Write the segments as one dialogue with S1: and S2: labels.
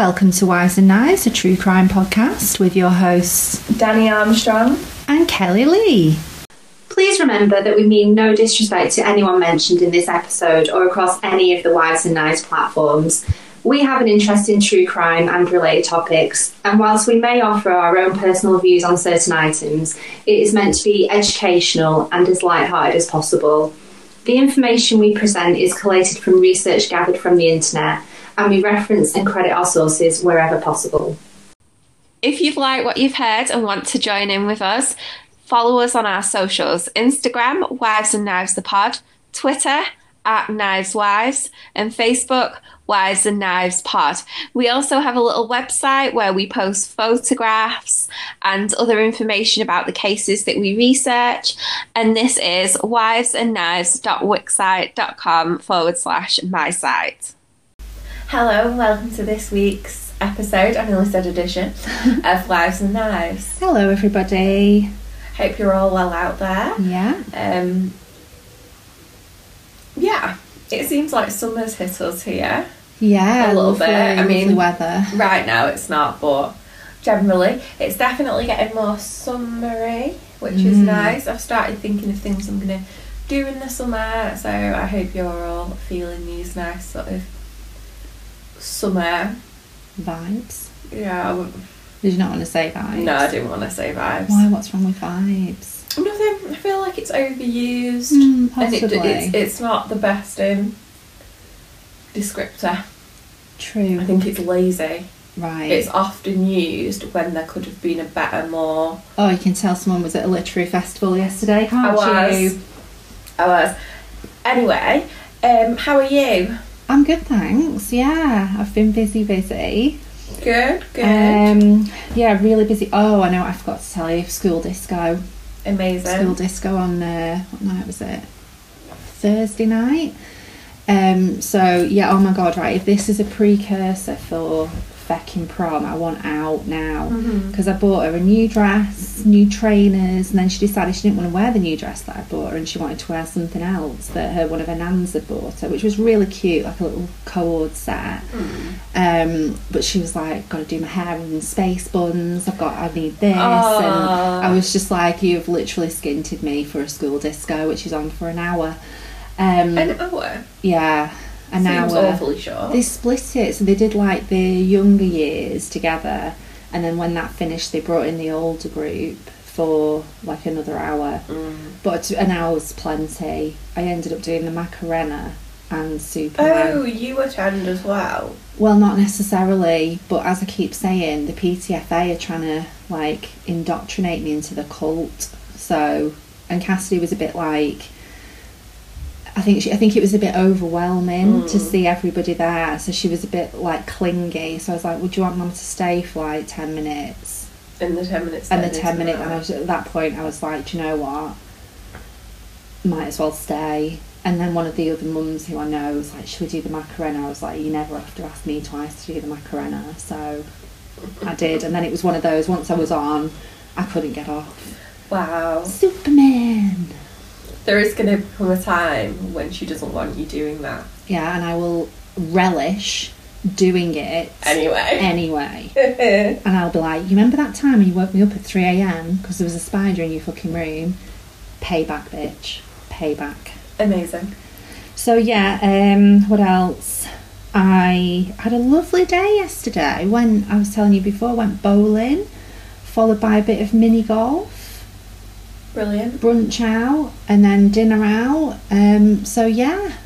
S1: Welcome to Wives and Knives, a true crime podcast with your hosts
S2: Dani Armstrong.
S1: and Kelly Lee.
S3: Please remember that we mean no disrespect to anyone mentioned in this episode or across any of the Wives and Knives platforms. We have an interest in true crime and related topics, and whilst we may offer our own personal views on certain items, it is meant to be educational and as light-hearted as possible. The information we present is collated from research gathered from the internet, and we reference and credit our sources wherever possible.
S4: If you've liked what you've heard and want to join in with us, follow us on our socials Instagram, Wives and Knives the Pod, Twitter, at Knives Wives, and Facebook, Wives and Knives Pod. We also have a little website where we post photographs and other information about the cases that we research. And this is wivesandknives.wixsite.com forward slash my site.
S2: Hello, and welcome to this week's episode, I've said edition, of Wives and Knives.
S1: Hello, everybody.
S2: Hope you're all well out there.
S1: Yeah,
S2: Um, yeah, it seems like summer's hit us here.
S1: yeah,
S2: A little
S1: lovely,
S2: bit. I mean-
S1: weather.
S2: Right now it's not, but generally it's definitely getting more summery, which is
S1: Mm.
S2: nice. I've started thinking of things I'm going to do in the summer, so I hope you're all feeling these nice sort of summer.
S1: Vibes.
S2: Yeah,
S1: Did you not want to say vibes?
S2: no, I didn't want to say vibes.
S1: Why? What's wrong with vibes?
S2: Nothing. I feel like it's overused,
S1: Mm,
S2: and it, it's it's not the best um, descriptor.
S1: True.
S2: I think it's lazy.
S1: right.
S2: It's often used when there could have been a better, more.
S1: oh, you can tell someone was at a literary festival yesterday, can't
S2: was.
S1: you?
S2: I was. Anyway, um, how are you?
S1: I'm good, thanks. Yeah, I've been busy, busy.
S2: Good, good,
S1: Um, yeah, really busy. Oh, I know. I forgot to tell you. School disco.
S2: Amazing.
S1: School disco on uh, what night was it? Thursday night. Um, so yeah, oh my god, right. If this is a precursor for fecking prom, I want out now because I bought her a new dress, new trainers, and then she decided she didn't want to wear the new dress that I bought her, and she wanted to wear something else that her one of her nans had bought her, which was really cute, like a little cord set. Um, but she was like, "Got to do my hair in space buns. I've got, I need this."
S2: Aw.
S1: And I was just like, "You've literally skinted me for a school disco, which is on for an hour." Um,
S2: An hour.
S1: yeah, an
S2: Seems
S1: hour.
S2: awfully short.
S1: They split it, so they did like the younger years together, and then when that finished, they brought in the older group for like another hour.
S2: Mm.
S1: But an hour's plenty. I ended up doing the Macarena and Superman.
S2: Oh, you attend as well.
S1: Well, not necessarily, but as I keep saying, the PTFA are trying to like indoctrinate me into the cult. So, and Cassidy was a bit like, I think she, I think it was a bit overwhelming to
S2: Mm.
S1: see everybody there. So she was a bit like clingy. So I was like, "Would you want mum to stay for like ten minutes?"
S2: In the ten minutes.
S1: And the ten
S2: is
S1: minute, and I was at that point, I was like, "Do you know what? Might as well stay." And then one of the other mums who I know was like, "Should we do the Macarena?" I was like, "You never have to ask me twice to do the Macarena." So I did, and then it was one of those. Once I was on, I couldn't get off.
S2: Wow.
S1: Superman.
S2: There is going to come a time when she doesn't want you doing that.
S1: Yeah, and I will relish doing it
S2: Anyway.
S1: anyway. And I'll be like, you remember that time when you woke me up at 3 a.m. because there was a spider in your fucking room? Payback, bitch. Payback.
S2: Amazing.
S1: So, yeah, um, what else? I had a lovely day yesterday when I was telling you before, went bowling, followed by a bit of mini golf,
S2: Brilliant.
S1: brunch out, and then dinner out. Um, so, yeah,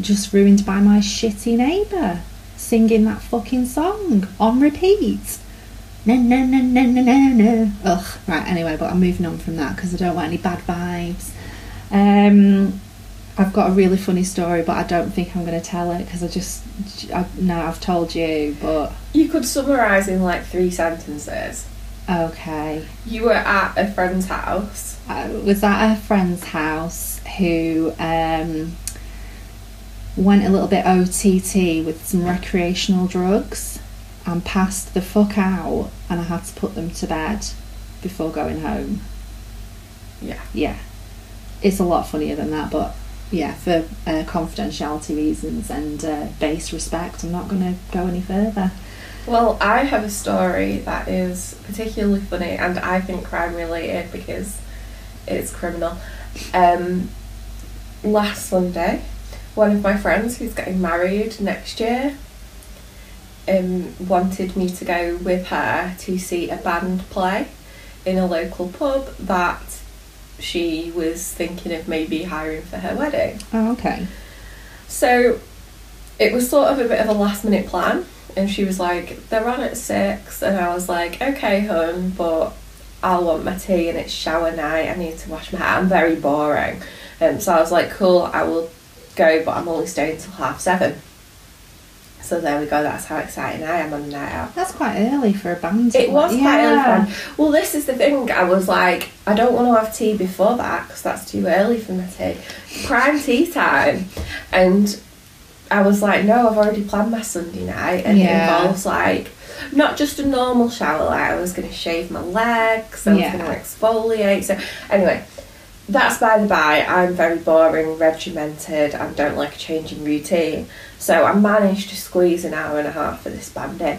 S1: just ruined by my shitty neighbour singing that fucking song on repeat. No, no, no, no, no, no, no. Ugh. Right. Anyway, but I'm moving on from that because I don't want any bad vibes. Um, I've got a really funny story, but I don't think I'm going to tell it because I just, I, no, I've told you, but
S2: You could summarise in like three sentences.
S1: Okay.
S2: You were at a friend's house.
S1: I was at a friend's house who um, went a little bit OTT with some recreational drugs and passed the fuck out, and I had to put them to bed before going home.
S2: Yeah.
S1: Yeah, it's a lot funnier than that, but yeah, for uh, confidentiality reasons and uh, base respect, I'm not going to go any further.
S2: Well, I have a story that is particularly funny and I think crime related because it's criminal. Um, last Sunday, one of my friends who's getting married next year um, wanted me to go with her to see a band play in a local pub that she was thinking of maybe hiring for her wedding.
S1: Oh, okay.
S2: So it was sort of a bit of a last minute plan. And she was like, they're on at six. And I was like, okay, hun, but I'll want my tea and it's shower night. I need to wash my hair. I'm very boring. Um, so I was like, cool, I will go, but I'm only staying till half seven. So there we go. That's how exciting I am on the night out.
S1: That's quite early for a band.
S2: It was quite early
S1: yeah.
S2: fun. Well, this is the thing. I was like, I don't want to have tea before that because that's too early for my tea. Prime tea time, and I was like, no, I've already planned my Sunday night, and it
S1: Yeah.
S2: involves like not just a normal shower. Like I was going to shave my legs. I was
S1: Yeah.
S2: going to exfoliate. So anyway. That's by the by, I'm very boring, regimented, and don't like a changing routine. So I managed to squeeze an hour and a half for this band in.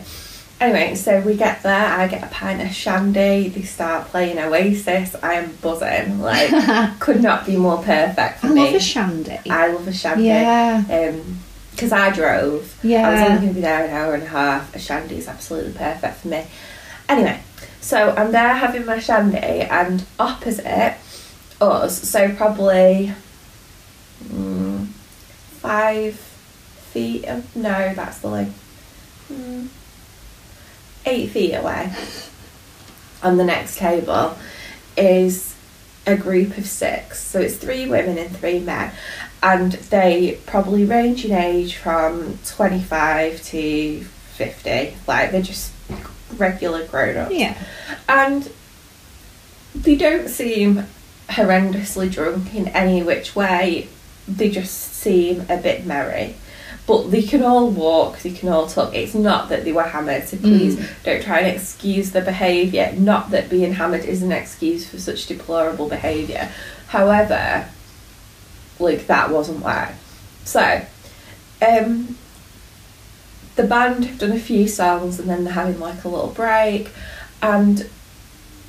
S2: Anyway, so we get there, I get a pint of shandy, they start playing Oasis, I am buzzing. Like, could not be more perfect for
S1: I
S2: me.
S1: love a shandy.
S2: I love a shandy.
S1: Yeah.
S2: Um, because I drove. Yeah. I was only going to be there an hour and a half. A shandy is absolutely perfect for me. Anyway, so I'm there having my shandy, and opposite us, so probably mm, five feet. Of, no, that's the like mm, eight feet away. On the next table is a group of six. So it's three women and three men. And they probably range in age from 25 to 50. Like they're just regular grown ups.
S1: Yeah.
S2: And they don't seem horrendously drunk in any which way. They just seem a bit merry. But they can all walk, they can all talk. It's not that they were hammered, so please mm. don't try and excuse the behaviour. Not that being hammered is an excuse for such deplorable behaviour. However, like that wasn't why. So, um, the band have done a few songs and then they're having like a little break, and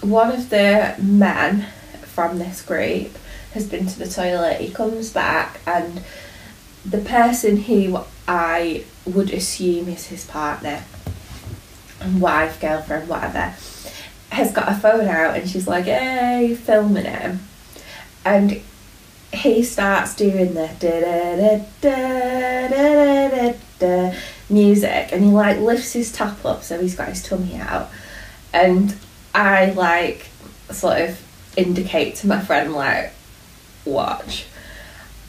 S2: one of the men from this group has been to the toilet. He comes back and the person who I would assume is his partner, and wife, girlfriend, whatever, has got a phone out and she's like, "Hey, filming him," and he starts doing the da da da da da da da music, and he like lifts his top up so he's got his tummy out, and I like sort of indicate to my friend like, watch.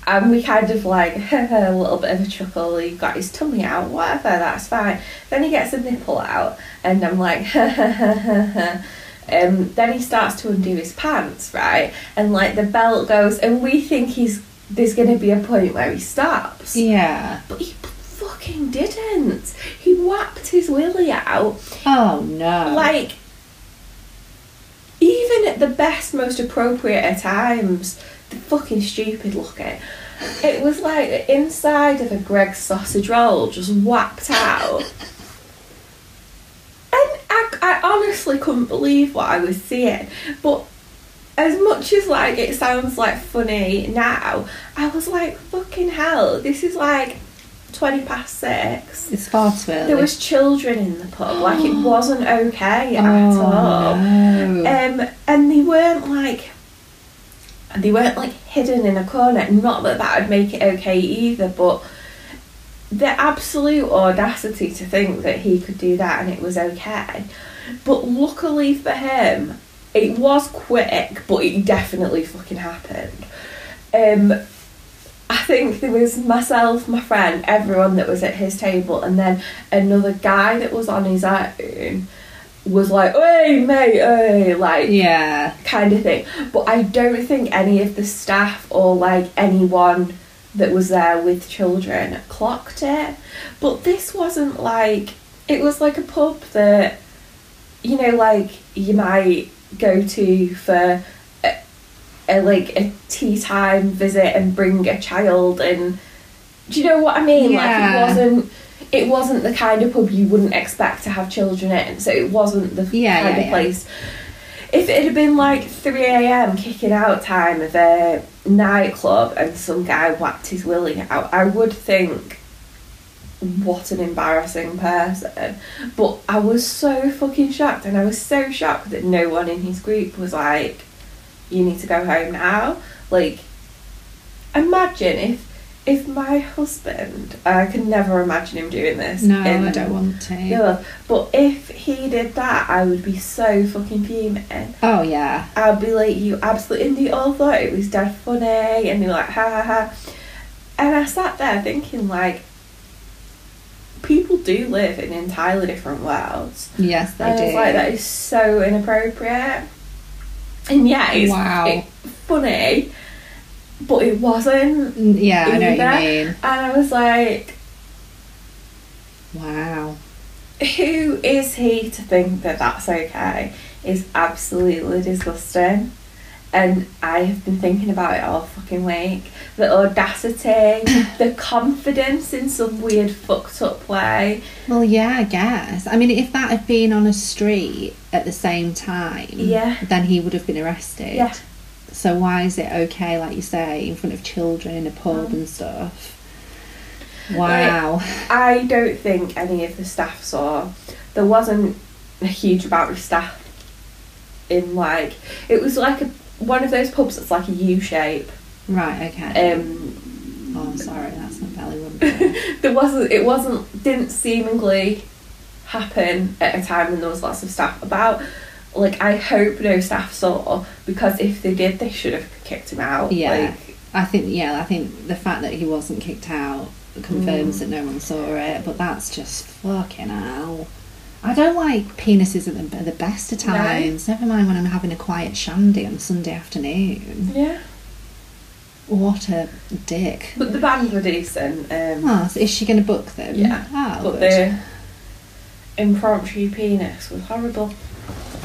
S2: And we kind of like a little bit of a chuckle. He got his tummy out, whatever, that's fine. Then he gets a nipple out, and I'm like, um, then he starts to undo his pants, right? And like the belt goes, and we think he's there's going to be a point where he stops,
S1: Yeah.
S2: but he fucking didn't. He whapped his willy out,
S1: Oh no.
S2: like even at the best most appropriate at times the fucking stupid looking it was like the inside of a Greggs sausage roll just whacked out I, I honestly couldn't believe what I was seeing but as much as like it sounds like funny now I was like fucking hell this is like 20 past six
S1: it's far too early.
S2: there was children in the pub like it wasn't okay
S1: oh,
S2: at all
S1: No.
S2: um, and they weren't like they weren't like hidden in a corner. Not that that would make it okay either, but the absolute audacity to think that he could do that and it was okay. But luckily for him, it was quick, but it definitely fucking happened. Um, I think there was myself, my friend, everyone that was at his table, and then another guy that was on his own was like, "Hey, mate, hey," like
S1: yeah.
S2: kind of thing. But I don't think any of the staff or like anyone that was there with children clocked it. But this wasn't like it was like a pub that you know, like you might go to for a, a like a tea time visit and bring a child and do you know what I mean?
S1: Yeah.
S2: Like it wasn't it wasn't the kind of pub you wouldn't expect to have children in, so it wasn't the
S1: Yeah,
S2: kind
S1: yeah,
S2: of
S1: yeah.
S2: place. If it had been like 3 a.m. kicking out time of a nightclub and some guy whacked his willy out, I would think, what an embarrassing person. But I was so fucking shocked, and I was so shocked that no one in his group was like, you need to go home now. Like, imagine if if my husband, I could never imagine him doing this.
S1: No,
S2: in-
S1: I don't want to.
S2: yeah, but if he did that, I would be so fucking fuming.
S1: Oh yeah.
S2: I'd be like, you absolutely, and they all thought it was dead funny, and they were like, ha ha ha. And I sat there thinking, like, people do live in entirely different worlds.
S1: Yes, they
S2: and I
S1: do.
S2: was like, that is so inappropriate. And yeah, it's
S1: Wow.
S2: it- funny, but it wasn't.
S1: Yeah, I know what you mean.
S2: And I was like,
S1: Wow.
S2: who is he to think that that's okay is absolutely disgusting and I have been thinking about it all fucking week the audacity the confidence in some weird fucked up way
S1: Well, yeah, I guess. I mean, if that had been on a street at the same time,
S2: Yeah.
S1: then he would have been arrested.
S2: Yeah.
S1: So why is it okay, like you say, in front of children in a pub
S2: Mm.
S1: and stuff? Wow.
S2: I don't think any of the staff saw there wasn't a huge amount of staff in like it was like a one of those pubs that's like a U shape
S1: Right. Okay.
S2: um
S1: oh, I'm sorry. That's my belly rumbling.
S2: there wasn't it wasn't didn't seemingly happen at a time when there was lots of staff about like i hope no staff saw because if they did they should have kicked him out
S1: Yeah.
S2: like
S1: I think. Yeah. I think the fact that he wasn't kicked out confirms mm. that no one saw it. But that's just fucking hell. I don't like penises at the, at the best of
S2: No.
S1: times. Never mind when I'm having a quiet shandy on Sunday afternoon.
S2: yeah
S1: What a dick.
S2: but the band were decent um
S1: Oh, so is she going to book them?
S2: yeah
S1: Oh,
S2: but
S1: good.
S2: the impromptu penis was horrible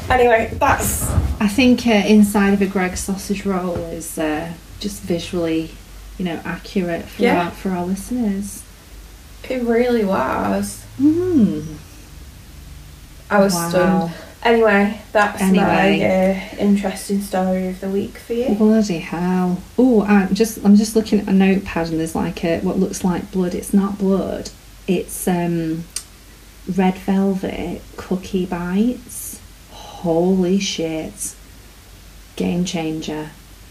S2: anyway that's
S1: I think uh, inside of a Greg sausage roll is uh, just visually, you know, accurate for
S2: Yeah.
S1: our, for our listeners.
S2: it really was
S1: Mm.
S2: i was
S1: Wow.
S2: stunned anyway that's
S1: Anyway.
S2: my uh, interesting story of the week for you
S1: Bloody hell! Oh, I'm just I'm just looking at a notepad and there's like a what looks like blood. It's not blood. It's um, red velvet cookie bites. Holy shit! Game changer.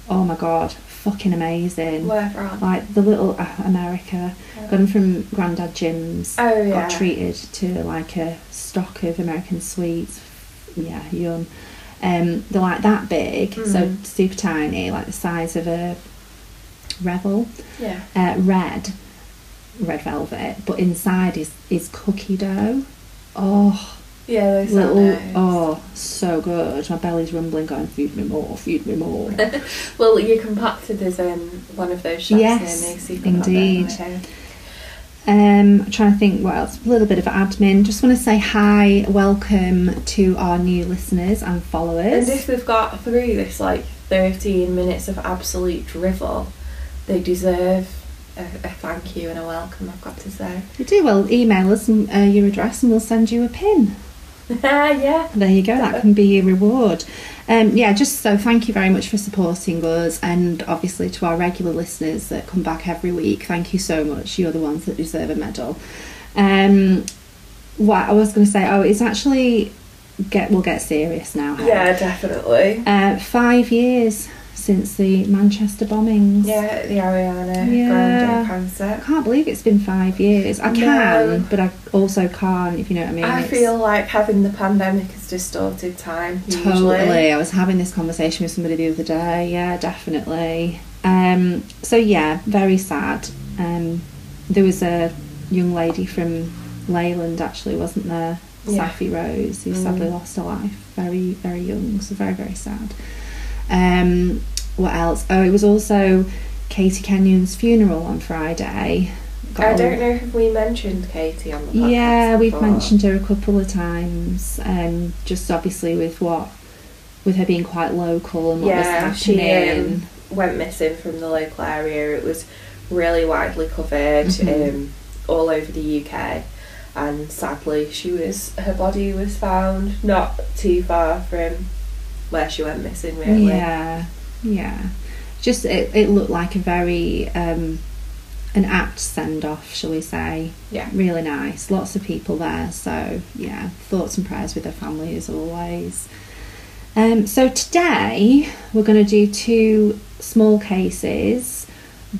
S1: Oh my god! Fucking amazing.
S2: where from
S1: Like the little uh, America. Got them from Grandad Jim's.
S2: Oh, yeah.
S1: Got treated to like a stock of American sweets. Yeah, yum. Um, they're like that big, so
S2: Mhm.
S1: super tiny, like the size of a Revel.
S2: Yeah.
S1: Uh, red, red velvet, but inside is is cookie dough. Oh,
S2: Yeah, they sound
S1: little,
S2: nice.
S1: oh, so good. My belly's rumbling, going, feed me more, feed me more.
S2: Well, you compacted is in one of those
S1: Yes,
S2: near me, so you can
S1: indeed. Um, I'm trying to think what else. A little bit of admin. Just want to say hi, welcome to our new listeners and followers.
S2: And if they've got through this like 13 minutes of absolute drivel, they deserve a, a thank you and a welcome, I've got to say.
S1: you do well, email us and, uh, your address and we'll send you a pin.
S2: yeah.
S1: There you go. That can be your reward. Um, yeah, just so thank you very much for supporting us, and obviously to our regular listeners that come back every week. Thank you so much. You're the ones that deserve a medal. Um, what I was going to say, oh, it's actually get we'll get serious now.
S2: Yeah, definitely.
S1: Uh, five years since the Manchester bombings.
S2: Yeah, the Ariana
S1: Yeah.
S2: Grande
S1: I can't believe it's been five years. I
S2: No.
S1: can, but I also can't, if you know what I mean.
S2: I
S1: It's-
S2: feel like having the pandemic has distorted time. Usually.
S1: Totally. I was having this conversation with somebody the other day. Yeah, definitely. Um, so yeah, very sad. Um, there was a young lady from Leyland actually, wasn't there?
S2: Yeah.
S1: Saffie Rose, who
S2: Mm.
S1: sadly lost her life very, very young. So very, very sad. Um, what else? Oh, it was also Katie Kenyon's funeral on Friday. Got
S2: I don't know if we mentioned Katie on the podcast.
S1: yeah, we've
S2: before.
S1: mentioned her a couple of times, um, just obviously with what, with her being quite local and what
S2: Yeah,
S1: was
S2: she
S1: happening.
S2: um, went missing from the local area. It was really widely covered.
S1: Mhm.
S2: Um, all over the UK. And sadly, she was her body was found not too far from where she went missing. Really,
S1: Yeah, yeah. Just it, it looked like a very um, an apt send off, shall we say?
S2: Yeah.
S1: Really nice. Lots of people there. So yeah, thoughts and prayers with her family as always. Um, so today we're going to do two small cases.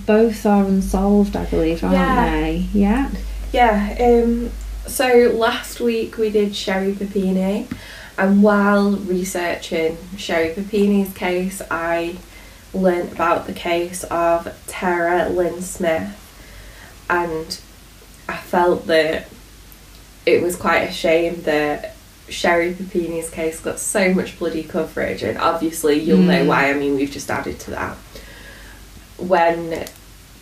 S1: Both are unsolved, I believe, aren't
S2: Yeah.
S1: they? Yeah.
S2: Yeah, um, so last week we did Sherry Papini, and while researching Sherry Papini's case, I learnt about the case of Tara Lynn Smith, and I felt that it was quite a shame that Sherry Papini's case got so much bloody coverage, and obviously you'll know
S1: Mm.
S2: why. I mean, we've just added to that. When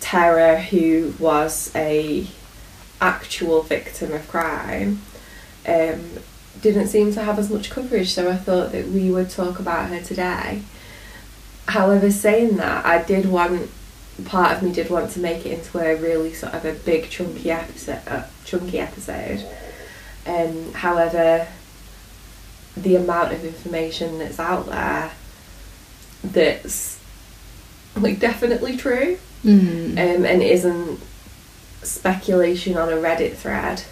S2: Tara, who was a actual victim of crime, um, didn't seem to have as much coverage, so I thought that we would talk about her today. However, saying that, I did want part of me did want to make it into a really sort of a big chunky episode. Uh, chunky episode. Um, however, the amount of information that's out there that's like definitely true
S1: Mm.
S2: um, and isn't speculation on a Reddit thread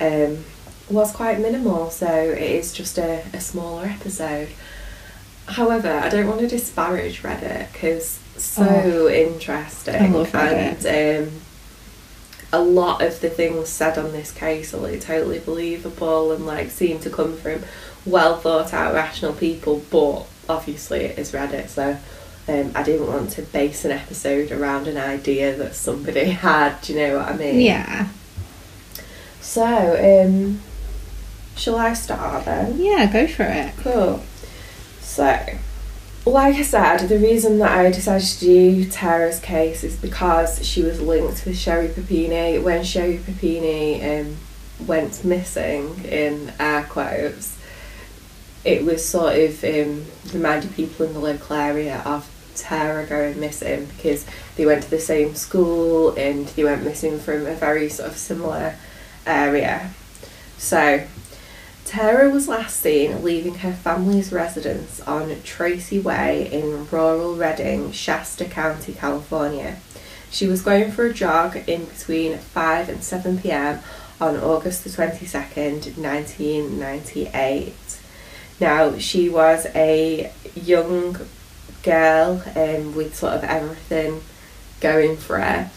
S2: um, was quite minimal, so it is just a, a smaller episode. However, I don't want to disparage Reddit because so
S1: Oh,
S2: interesting
S1: I love Reddit.
S2: and um, a lot of the things said on this case are like totally believable and like seem to come from well thought out rational people, but obviously it is Reddit, so um, I didn't want to base an episode around an idea that somebody had. Do you know what I mean?
S1: Yeah.
S2: So, um, shall I start then?
S1: Yeah, go for it.
S2: Cool. So, like I said, the reason that I decided to do Tara's case is because she was linked with Sherry Papini. When Sherry Papini um, went missing, in air quotes, it was sort of um, reminded people in the local area of Tara going missing because they went to the same school and they went missing from a very sort of similar area. So, Tara was last seen leaving her family's residence on Tracy Way in rural Redding, Shasta County, California. She was going for a jog in between 5 and 7 pm on August the 22nd, 1998. Now, she was a young girl um, with sort of everything going for her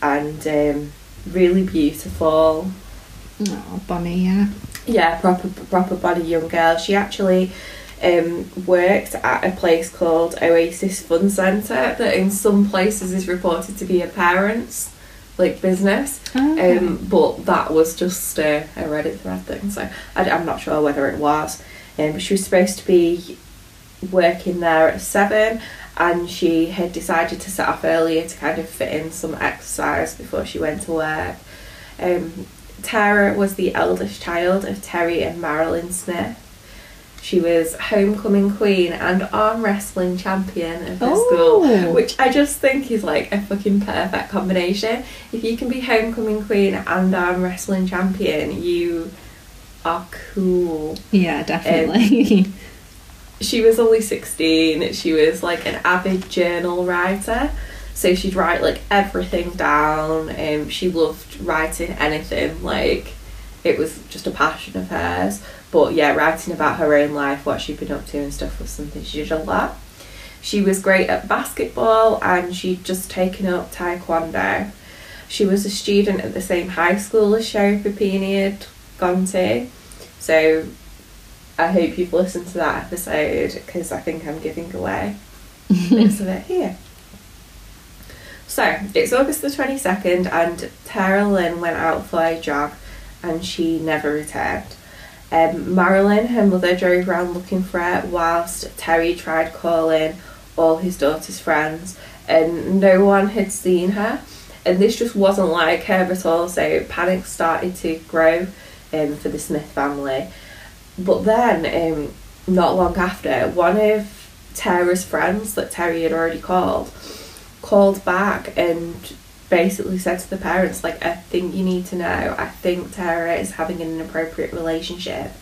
S2: and um, really beautiful,
S1: Oh, bonny, yeah.
S2: Yeah, proper proper body young girl. She actually um, worked at a place called Oasis Fun Centre that in some places is reported to be a parents like business.
S1: Okay.
S2: Um, but that was just a, a Reddit thread thing, so I, am not sure whether it was. Um, but she was supposed to be working there at seven, and she had decided to set off earlier to kind of fit in some exercise before she went to work. Um, Tara was the eldest child of Terry and Marilyn Smith. She was homecoming queen and arm wrestling champion of her
S1: Oh.
S2: school, which I just think is like a fucking perfect combination. If you can be homecoming queen and arm wrestling champion, you are cool.
S1: yeah, um, definitely.
S2: She was only 16. She was like an avid journal writer. So she'd write like everything down. Um, she loved writing anything. Like it was just a passion of hers. But yeah, writing about her own life, what she'd been up to and stuff was something she did a lot. She was great at basketball and she'd just taken up taekwondo. She was a student at the same high school as Sherry Papini had gone to. So I hope you've listened to that episode because I think I'm giving away bits of it here. So it's August the 22nd, and Tara Lynn went out for a jog and she never returned. Um, Marilyn, her mother, drove around looking for her whilst Terry tried calling all his daughter's friends, and no one had seen her. And this just wasn't like her at all, so panic started to grow um, for the Smith family. But then, um, not long after, one of Tara's friends that Terry had already called called back and basically said to the parents, like, I think you need to know, I think Tara is having an inappropriate relationship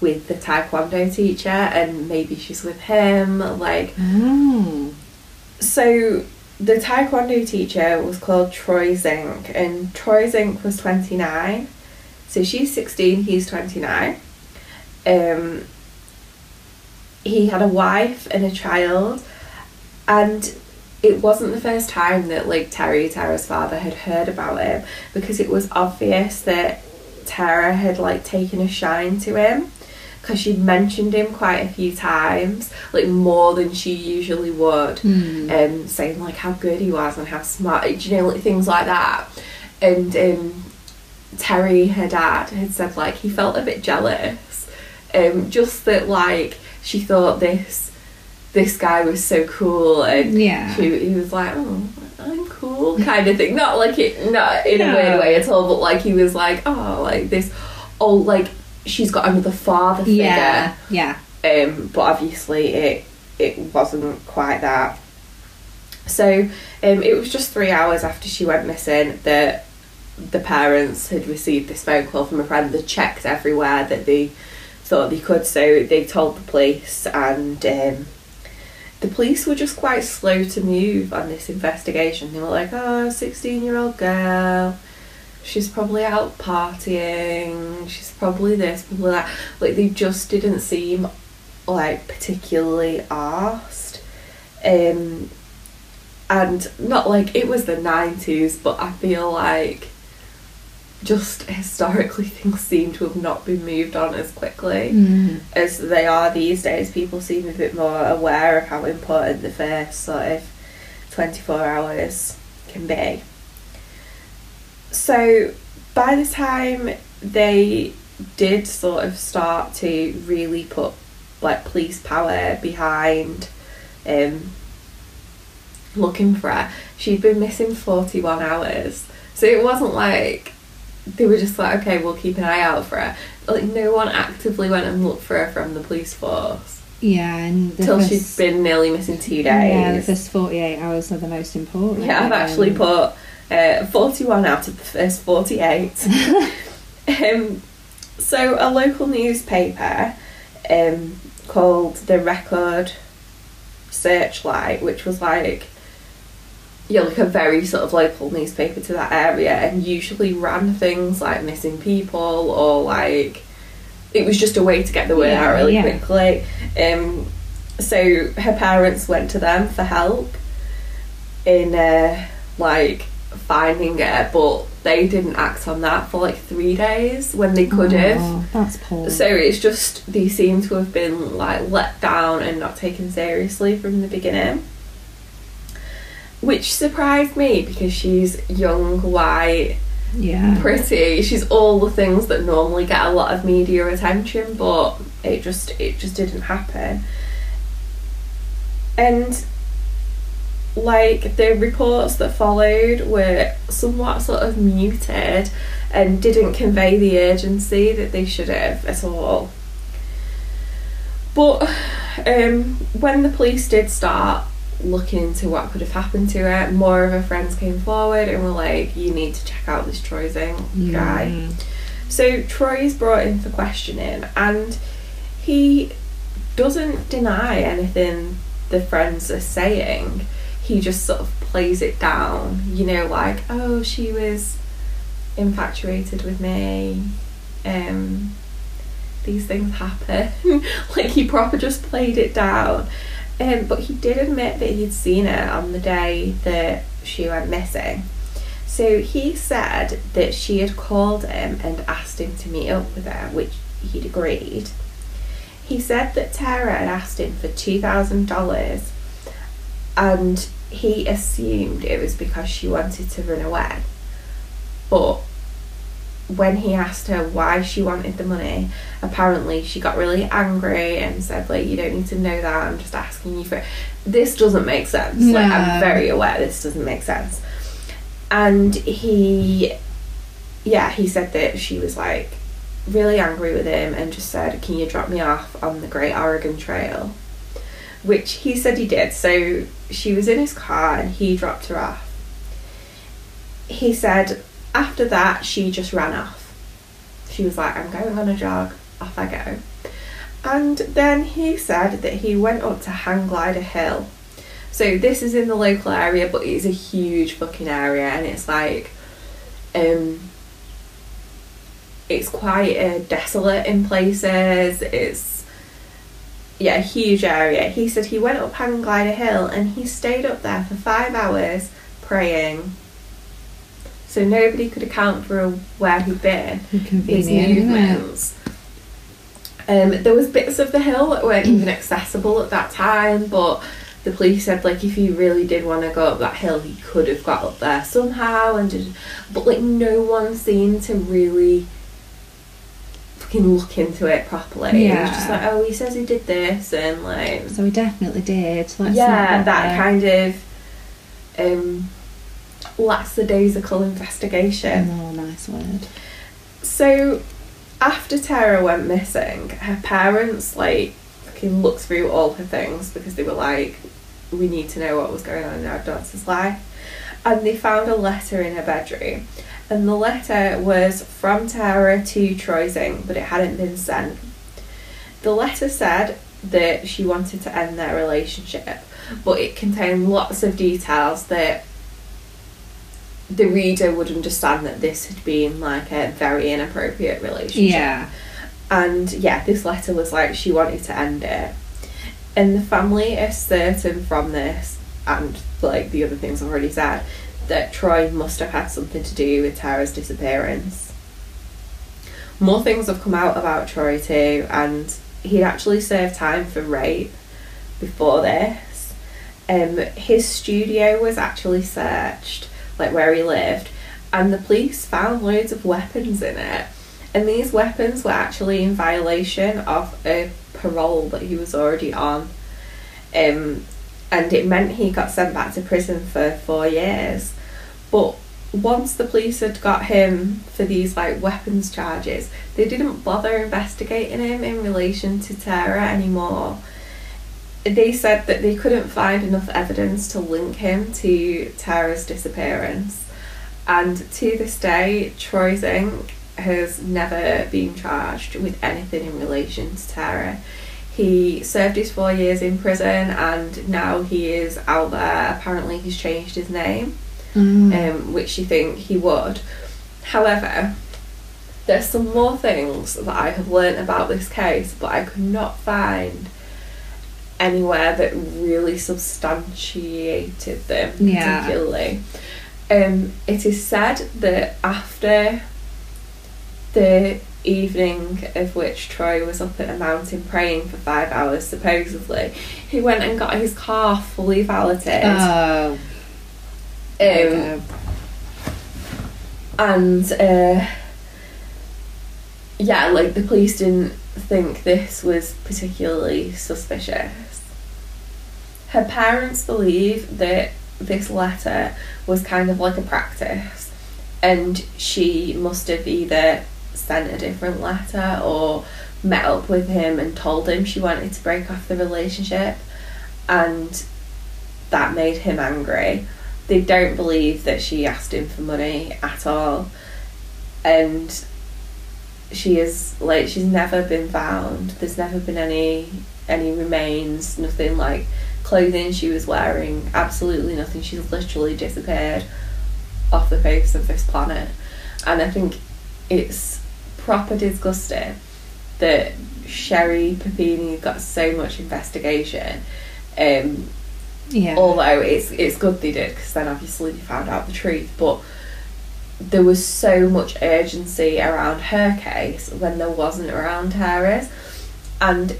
S2: with the Taekwondo teacher and maybe she's with him. Like,
S1: Oh.
S2: so the Taekwondo teacher was called Troy Zink, and Troy Zink was 29. So she's 16, he's 29. Um, he had a wife and a child, and it wasn't the first time that like Terry, Tara's father, had heard about him because it was obvious that Tara had like taken a shine to him because she'd mentioned him quite a few times, like more than she usually would, um, saying like how good he was and how smart, you know, like things like that. And um, Terry, her dad, had said like he felt a bit jealous, um, just that like she thought this this guy was so cool and
S1: Yeah.
S2: she, he was like oh I'm cool kind of thing not like it not in a weird way at all but like he was like oh like this oh like she's got another father figure
S1: Yeah. Yeah.
S2: um, but obviously it it wasn't quite that. So um, it was just three hours after she went missing that the parents had received this phone call from a friend. They checked everywhere that they thought they could, so they told the police, and um, the police were just quite slow to move on this investigation. They were like, "Oh, sixteen-year-old girl." She's probably out partying. She's probably this, probably that. Like they just didn't seem like particularly arsed. Um, and not like it was the 90s, but I feel like just historically things seem to have not been moved on as quickly
S1: Mm.
S2: as they are these days. People seem a bit more aware of how important the first sort of 24 hours can be. So by the time they did sort of start to really put like police power behind um looking for her, she'd been missing 41 hours. So it wasn't like they were just like, okay, we'll keep an eye out for her. Like no one actively went and looked for her from the police force
S1: Yeah, and
S2: till she'd been nearly missing two days.
S1: Yeah, the first 48 hours are the most important.
S2: Yeah, I've actually
S1: Um,
S2: put uh, 41 out of the first 48. um, so, a local newspaper um, called the Record Searchlight, which was like, yeah, like a very sort of local newspaper to that area, and usually ran things like missing people or like it was just a way to get the word
S1: Yeah,
S2: out really
S1: yeah.
S2: quickly. Um, so her parents went to them for help in uh, like finding her, but they didn't act on that for like three days when they could have.
S1: Oh, that's poor.
S2: So it's just they seem to have been like let down and not taken seriously from the beginning. Which surprised me because she's young, white,
S1: yeah.
S2: pretty. She's all the things that normally get a lot of media attention, but it just it just didn't happen. And like the reports that followed were somewhat sort of muted and didn't convey the urgency that they should have at all. But um, when the police did start looking into what could have happened to her, more of her friends came forward and were like, "You need to check out this Troy Zink guy."
S1: Mm.
S2: So Troy's brought in for questioning, and he doesn't deny anything the friends are saying. He just sort of plays it down, you know, like, "Oh, she was infatuated with me." Um, these things happen. like he proper just played it down. Um, but he did admit that he'd seen her on the day that she went missing. So he said that she had called him and asked him to meet up with her, which he'd agreed. He said that Tara had asked him for $2,000 and he assumed it was because she wanted to run away. But when he asked her why she wanted the money, apparently she got really angry and said, like, you don't need to know that, I'm just asking you for it. This doesn't make sense. Like, I'm very aware this doesn't make sense. And he, yeah, he said that she was like really angry with him and just said, Can you drop me off on the Great Oregon Trail? Which he said he did. So she was in his car and he dropped her off. he said after that she just ran off. She was like, I'm going on a jog, off I go. And then he said that he went up to Hang Glider Hill. So this is in the local area, but it's a huge fucking area, and it's like, um, it's quite uh, desolate in places. It's yeah, a huge area. He said he went up Hang Glider Hill and he stayed up there for five hours praying. So nobody could account for where he'd been his movements. Um, there was bits of the hill that weren't even accessible at that time, but the police said like if he really did want to go up that hill, he could have got up there somehow. And did, but like no one seemed to really fucking look into it properly. Yeah. It was just like, oh, he says he did this, and like
S1: So he definitely did. Let's
S2: yeah, that kind of um, lackadaisical investigation.
S1: Oh, nice word.
S2: So, after Tara went missing, her parents like fucking looked through all her things because they were like, "We need to know what was going on in our daughter's life," and they found a letter in her bedroom, and the letter was from Tara to Troy Zink, but it hadn't been sent. The letter said that she wanted to end their relationship, but it contained lots of details that the reader would understand that this had been like a very inappropriate relationship.
S1: Yeah.
S2: And yeah, this letter was like she wanted to end it. And the family is certain from this and like the other things I've already said that Troy must have had something to do with Tara's disappearance. More things have come out about Troy too, and he'd actually served time for rape before this. Um, his studio was actually searched, like where he lived, and the police found loads of weapons in it. And these weapons were actually in violation of a parole that he was already on. Um, and it meant he got sent back to prison for four years. But once the police had got him for these like weapons charges, they didn't bother investigating him in relation to Tara anymore. They said that they couldn't find enough evidence to link him to Tara's disappearance. And to this day, Troy Zink has never been charged with anything in relation to Tara. He served his four years in prison and now he is out there. Apparently, he's changed his name
S1: Mm.
S2: um, which you think he would. However, there's some more things that I have learnt about this case, but I could not find anywhere that really substantiated them
S1: Yeah.
S2: particularly. Um, it is said that after the evening of which Troy was up at a mountain praying for five hours, supposedly, he went and got his car fully valeted.
S1: Oh.
S2: um, and uh, yeah, like the police didn't think this was particularly suspicious. Her parents believe that this letter was kind of like a practice, and she must have either sent a different letter or met up with him and told him she wanted to break off the relationship, and that made him angry. They don't believe that she asked him for money at all and she is like she's never been found. There's never been any any remains nothing like clothing she was wearing absolutely nothing. She's literally disappeared off the face of this planet. And i think it's proper disgusting that sherry papini got so much investigation um
S1: Yeah.
S2: although it's it's good they did because then obviously they found out the truth. But there was so much urgency around her case when there wasn't around Tara's and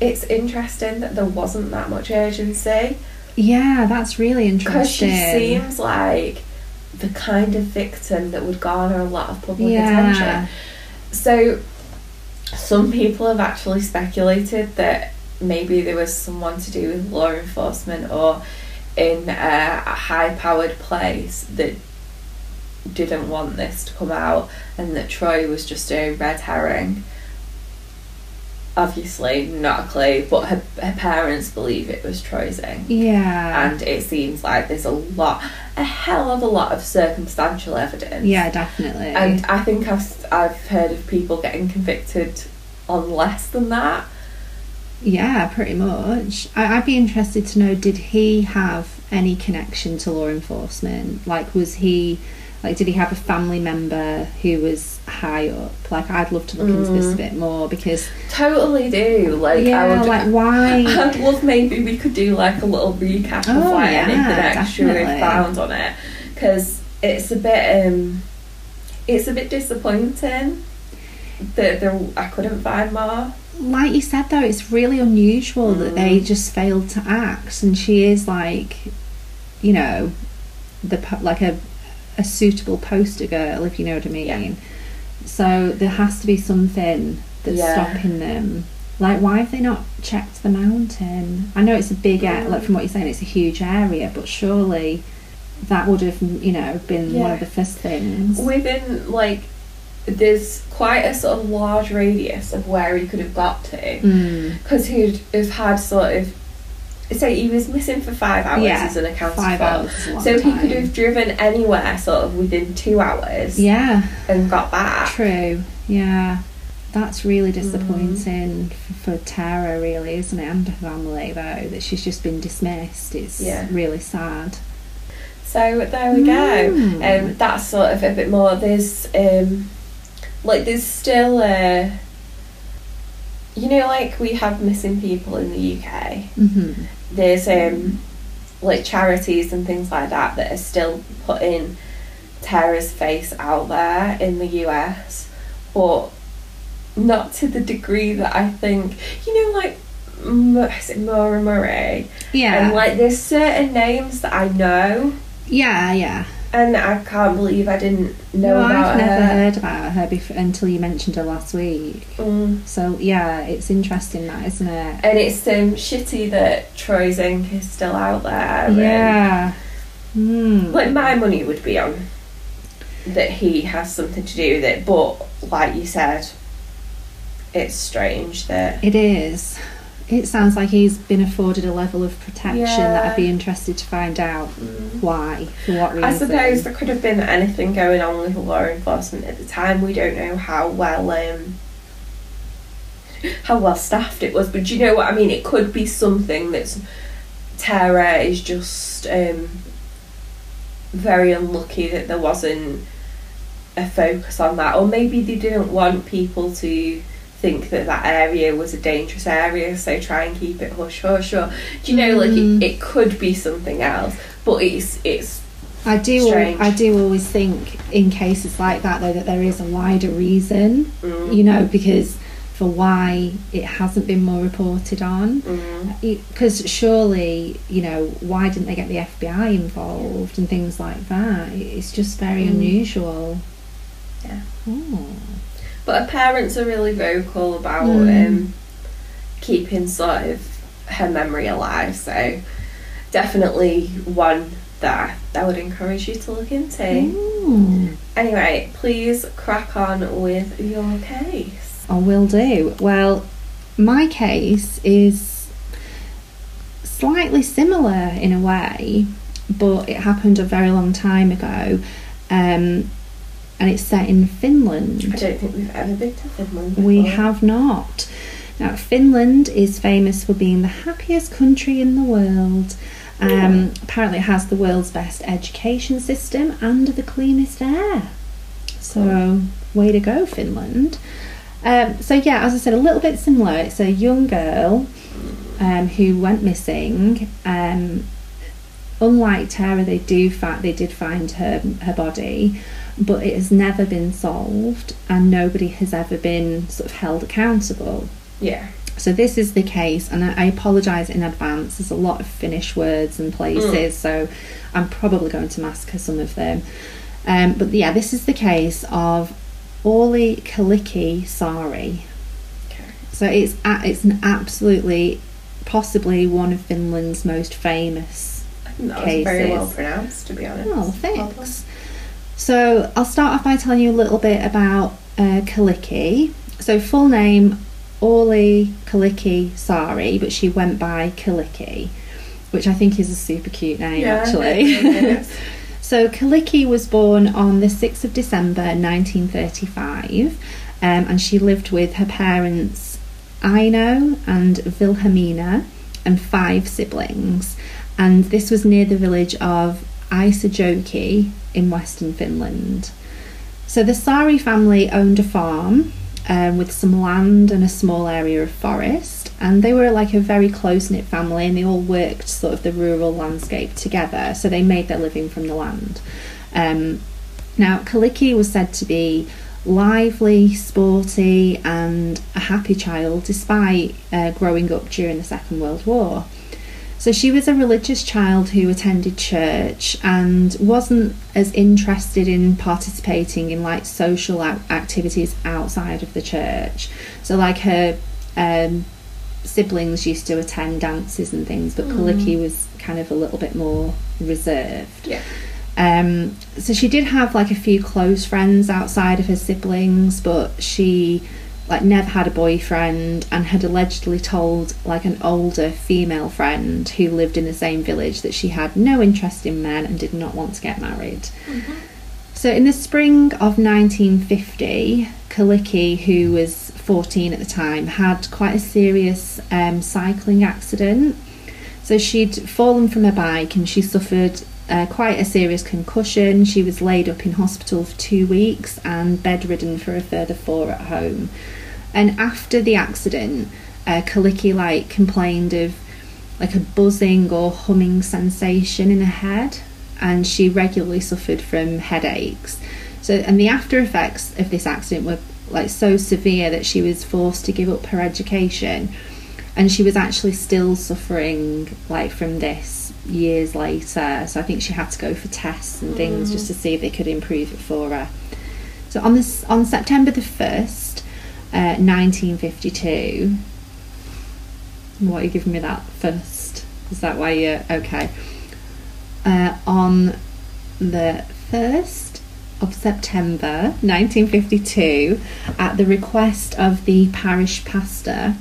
S2: it's interesting that there wasn't that much urgency
S1: yeah, that's really interesting.
S2: because she seems like the kind of victim that would garner a lot of public
S1: Yeah.
S2: attention so some people have actually speculated that maybe there was someone to do with law enforcement or in a, a high powered place that didn't want this to come out and that Troy was just a red herring. Obviously, not a clue, but her, her parents believe it was Troy Zink.
S1: Yeah.
S2: and it seems like there's a lot a hell of a lot of circumstantial evidence.
S1: Yeah, definitely.
S2: And I think I've, I've heard of people getting convicted on less than that.
S1: Yeah, pretty much. I, I'd be interested to know did he have any connection to law enforcement? Like, was he, like, did he have a family member who was high up? Like, I'd love to look into this a bit more because,
S2: Totally do. Like, I
S1: yeah,
S2: would,
S1: like, why?
S2: I'd love maybe we could do like a little recap of
S1: Oh,
S2: like
S1: yeah,
S2: anything extra we've found on it because it's a bit um it's a bit disappointing that there I couldn't find more.
S1: like you said though, it's really unusual that they
S2: Mm.
S1: just failed to act, and she is like, you know, the like a a suitable poster girl, if you know what I mean.
S2: Yeah.
S1: So there has to be something that's
S2: Yeah.
S1: stopping them. Like, why have they not checked the mountain? I know it's a big,
S2: Mm.
S1: like from what you're saying, it's a huge area, but surely that would have, you know, been one of the first things.
S2: Within like there's quite a sort of large radius of where he could have got to
S1: Mm.
S2: because he'd have had sort of say he was missing for five hours
S1: Yeah,
S2: as an accountant
S1: Five
S2: for.
S1: hours a
S2: So he could have driven anywhere sort of within two hours
S1: Yeah.
S2: and got back.
S1: True. Yeah. That's really
S2: Mm.
S1: disappointing f- for Tara, really, isn't it? And her family, though, that she's just been dismissed. It's
S2: Yeah.
S1: really sad.
S2: So there we go.
S1: Mm.
S2: Um, that's sort of a bit more. There's um, like there's still uh, you know, like we have missing people in the UK.
S1: hmm
S2: There's um, like charities and things like that that are still putting Tara's face out there in the US, but not to the degree that I think. You know, like. Is it Maura Murray?
S1: Yeah.
S2: And like, there's certain names that I know,
S1: yeah, yeah.
S2: And I can't believe I didn't know
S1: no,
S2: about
S1: I've never
S2: her.
S1: heard about her before, until you mentioned her last week.
S2: Mm.
S1: So, yeah, it's interesting, that, isn't it?
S2: And it's um, shitty that Troy Zink is still out there.
S1: Yeah. Mm.
S2: like, my money would be on that he has something to do with it, but like you said, it's strange that.
S1: It is. It sounds like he's been afforded a level of protection that I'd be interested to find out why, for what reason.
S2: I suppose there could have been anything going on with law enforcement at the time. We don't know how well um, how well staffed it was, but do you know what I mean? It could be something that's Tara is just um, very unlucky that there wasn't a focus on that, or maybe they didn't want people to think that that area was a dangerous area, so try and keep it hush hush. Or do you know, like
S1: Mm.
S2: it, it could be something else, but it's it's
S1: I do.
S2: Strange.
S1: I do always think in cases like that, though, that there is a wider reason.
S2: Mm.
S1: You know, because for why it hasn't been more reported on.
S2: Mm.
S1: Because surely, you know, why didn't they get the FBI involved and things like that? It's just very
S2: Mm.
S1: unusual.
S2: Yeah.
S1: Oh.
S2: But her parents are really vocal about
S1: Mm.
S2: um, keeping sort of her memory alive. So definitely one that I would encourage you to look into.
S1: Mm.
S2: Anyway, please crack on with your case.
S1: I will do. Well, my case is slightly similar in a way, but it happened a very long time ago. Um, and it's set in Finland.
S2: I don't think we've ever been to Finland.
S1: We have not. Now, Finland is famous for being the happiest country in the world. Um, Apparently, it has the world's best education system and the cleanest air. So, way to go, Finland. Um, so, yeah, as I said, a little bit similar. It's a young girl um, who went missing. Um, unlike Tara, they do fa- they did find her her body, but it has never been solved, and nobody has ever been sort of held accountable.
S2: Yeah.
S1: So this is the case, and I, I apologise in advance. There's a lot of Finnish words and places, so I'm probably going to massacre some of them. Um, but yeah, this is the case of Orly Kyllikki Saari.
S2: Okay.
S1: So it's a, it's an absolutely, possibly one of Finland's most famous
S2: I think that was very
S1: Cases.
S2: well pronounced, to be honest.
S1: Oh, thanks. So I'll start off by telling you a little bit about uh, Kyllikki. So full name Orly Kyllikki Saari, but she went by Kyllikki, which I think is a super cute name
S2: Yeah,
S1: actually. So Kyllikki was born on the 6th of December 1935 um, and she lived with her parents Ino and Wilhelmina and five siblings. And this was near the village of Isojoki in western Finland. So the Saari family owned a farm um, with some land and a small area of forest, and they were like a very close knit family, and they all worked sort of the rural landscape together. So they made their living from the land. Um, now, Kyllikki was said to be lively, sporty, and a happy child despite uh, growing up during the Second World War. So she was a religious child who attended church and wasn't as interested in participating in like social activities outside of the church. So like her um, siblings used to attend dances and things, but mm. Kyllikki was kind of a little bit more reserved.
S2: Yeah.
S1: Um, so she did have like a few close friends outside of her siblings, but she like never had a boyfriend and had allegedly told like an older female friend who lived in the same village that she had no interest in men and did not want to get married.
S2: Mm-hmm.
S1: So in the spring of 1950, Kyllikki, who was 14 at the time, had quite a serious um, cycling accident. So she'd fallen from a bike and she suffered uh, quite a serious concussion. She was laid up in hospital for two weeks and bedridden for a further four at home. And after the accident, uh, Kyllikki like complained of like a buzzing or humming sensation in her head, and she regularly suffered from headaches. So, and the after effects of this accident were like so severe that she was forced to give up her education, and she was actually still suffering like from this years later. So I think she had to go for tests and things mm. just to see if they could improve it for her. So on this on September the first, 1952. Uh, what are you giving me that first? Is that why you're okay? Uh, on the 1st of September 1952, at the request of the parish pastor,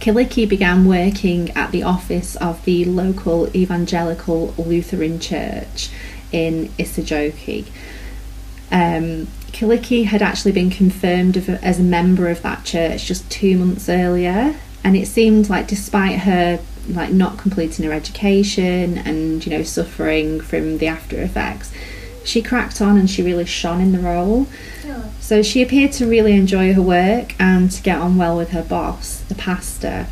S1: Kyllikki began working at the office of the local evangelical Lutheran church in Isojoki. Um, Kyllikki had actually been confirmed as a member of that church just two months earlier, and it seemed like despite her like not completing her education and you know suffering from the after effects, she cracked on and she really shone in the role. So she appeared to really enjoy her work and to get on well with her boss, the pastor.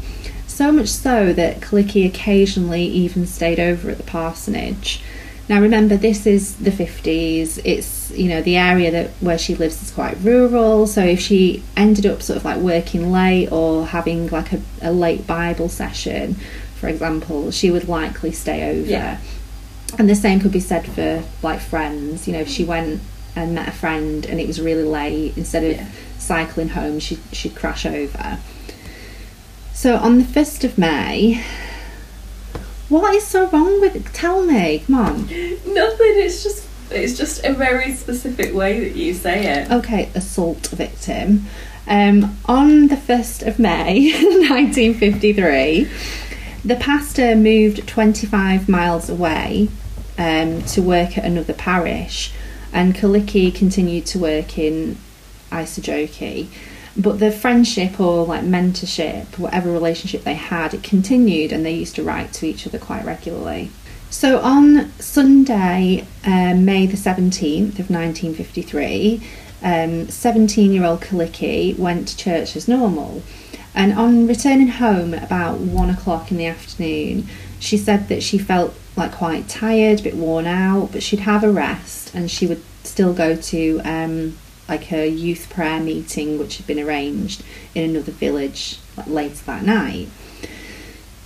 S1: So much so that Kyllikki occasionally even stayed over at the parsonage. Now remember, this is the 50s. It's you know the area that where she lives is quite rural. So if she ended up sort of like working late or having like a, a late Bible session, for example, she would likely stay over.
S2: Yeah.
S1: And the same could be said for like friends. You know, if she mm-hmm. went and met a friend and it was really late, instead of
S2: yeah.
S1: cycling home, she she'd crash over. So on the first of May, what is so wrong with it? Tell me, come on.
S2: Nothing. It's just it's just a very specific way that you say it.
S1: Okay, assault victim. Um, on the first of May, 1953, the pastor moved 25 miles away um, to work at another parish, and Kyllikki continued to work in Isojoki but the friendship or like mentorship, whatever relationship they had, it continued and they used to write to each other quite regularly. So on Sunday, um, May the 17th of 1953, 17 um, year old Kyllikki went to church as normal. And on returning home about one o'clock in the afternoon, she said that she felt like quite tired, a bit worn out, but she'd have a rest and she would still go to um, like a youth prayer meeting which had been arranged in another village like, later that night.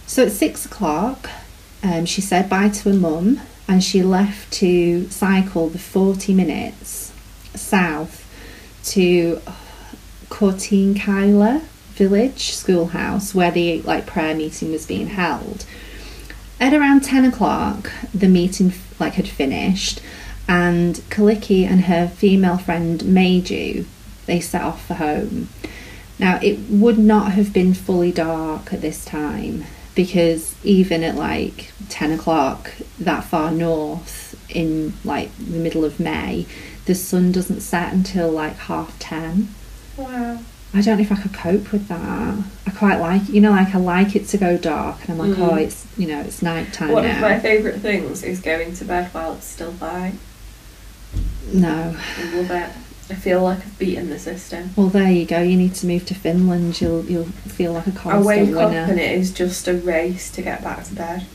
S1: So at six o'clock, um, she said bye to her mum and she left to cycle the 40 minutes south to Kortinkyla village schoolhouse where the like prayer meeting was being held. At around 10 o'clock, the meeting like had finished and Kyllikki and her female friend Meiju, they set off for home. Now, it would not have been fully dark at this time because even at like 10 o'clock that far north, in like the middle of May, the sun doesn't set until like half ten.
S2: Wow.
S1: I don't know if I could cope with that. I quite like, you know, like I like it to go dark, and I'm like,
S2: Mm.
S1: oh, it's you know, it's night time
S2: One
S1: now.
S2: of my favourite things is going to bed while it's still light.
S1: No.
S2: I love it. I feel like I've beaten the system.
S1: Well, there you go. You need to move to Finland. You'll you'll feel like a constant I
S2: wake up and it is just a race to get back to bed.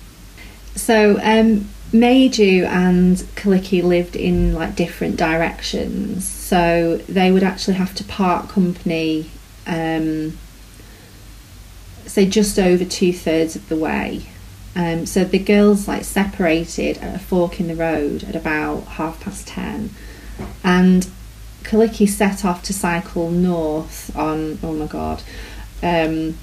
S1: So, um, Meiju and Kyllikki lived in like different directions, so they would actually have to part company, um, say just over two thirds of the way. Um, so the girls like separated at a fork in the road at about half past ten, and Kyllikki set off to cycle north on oh my god, um,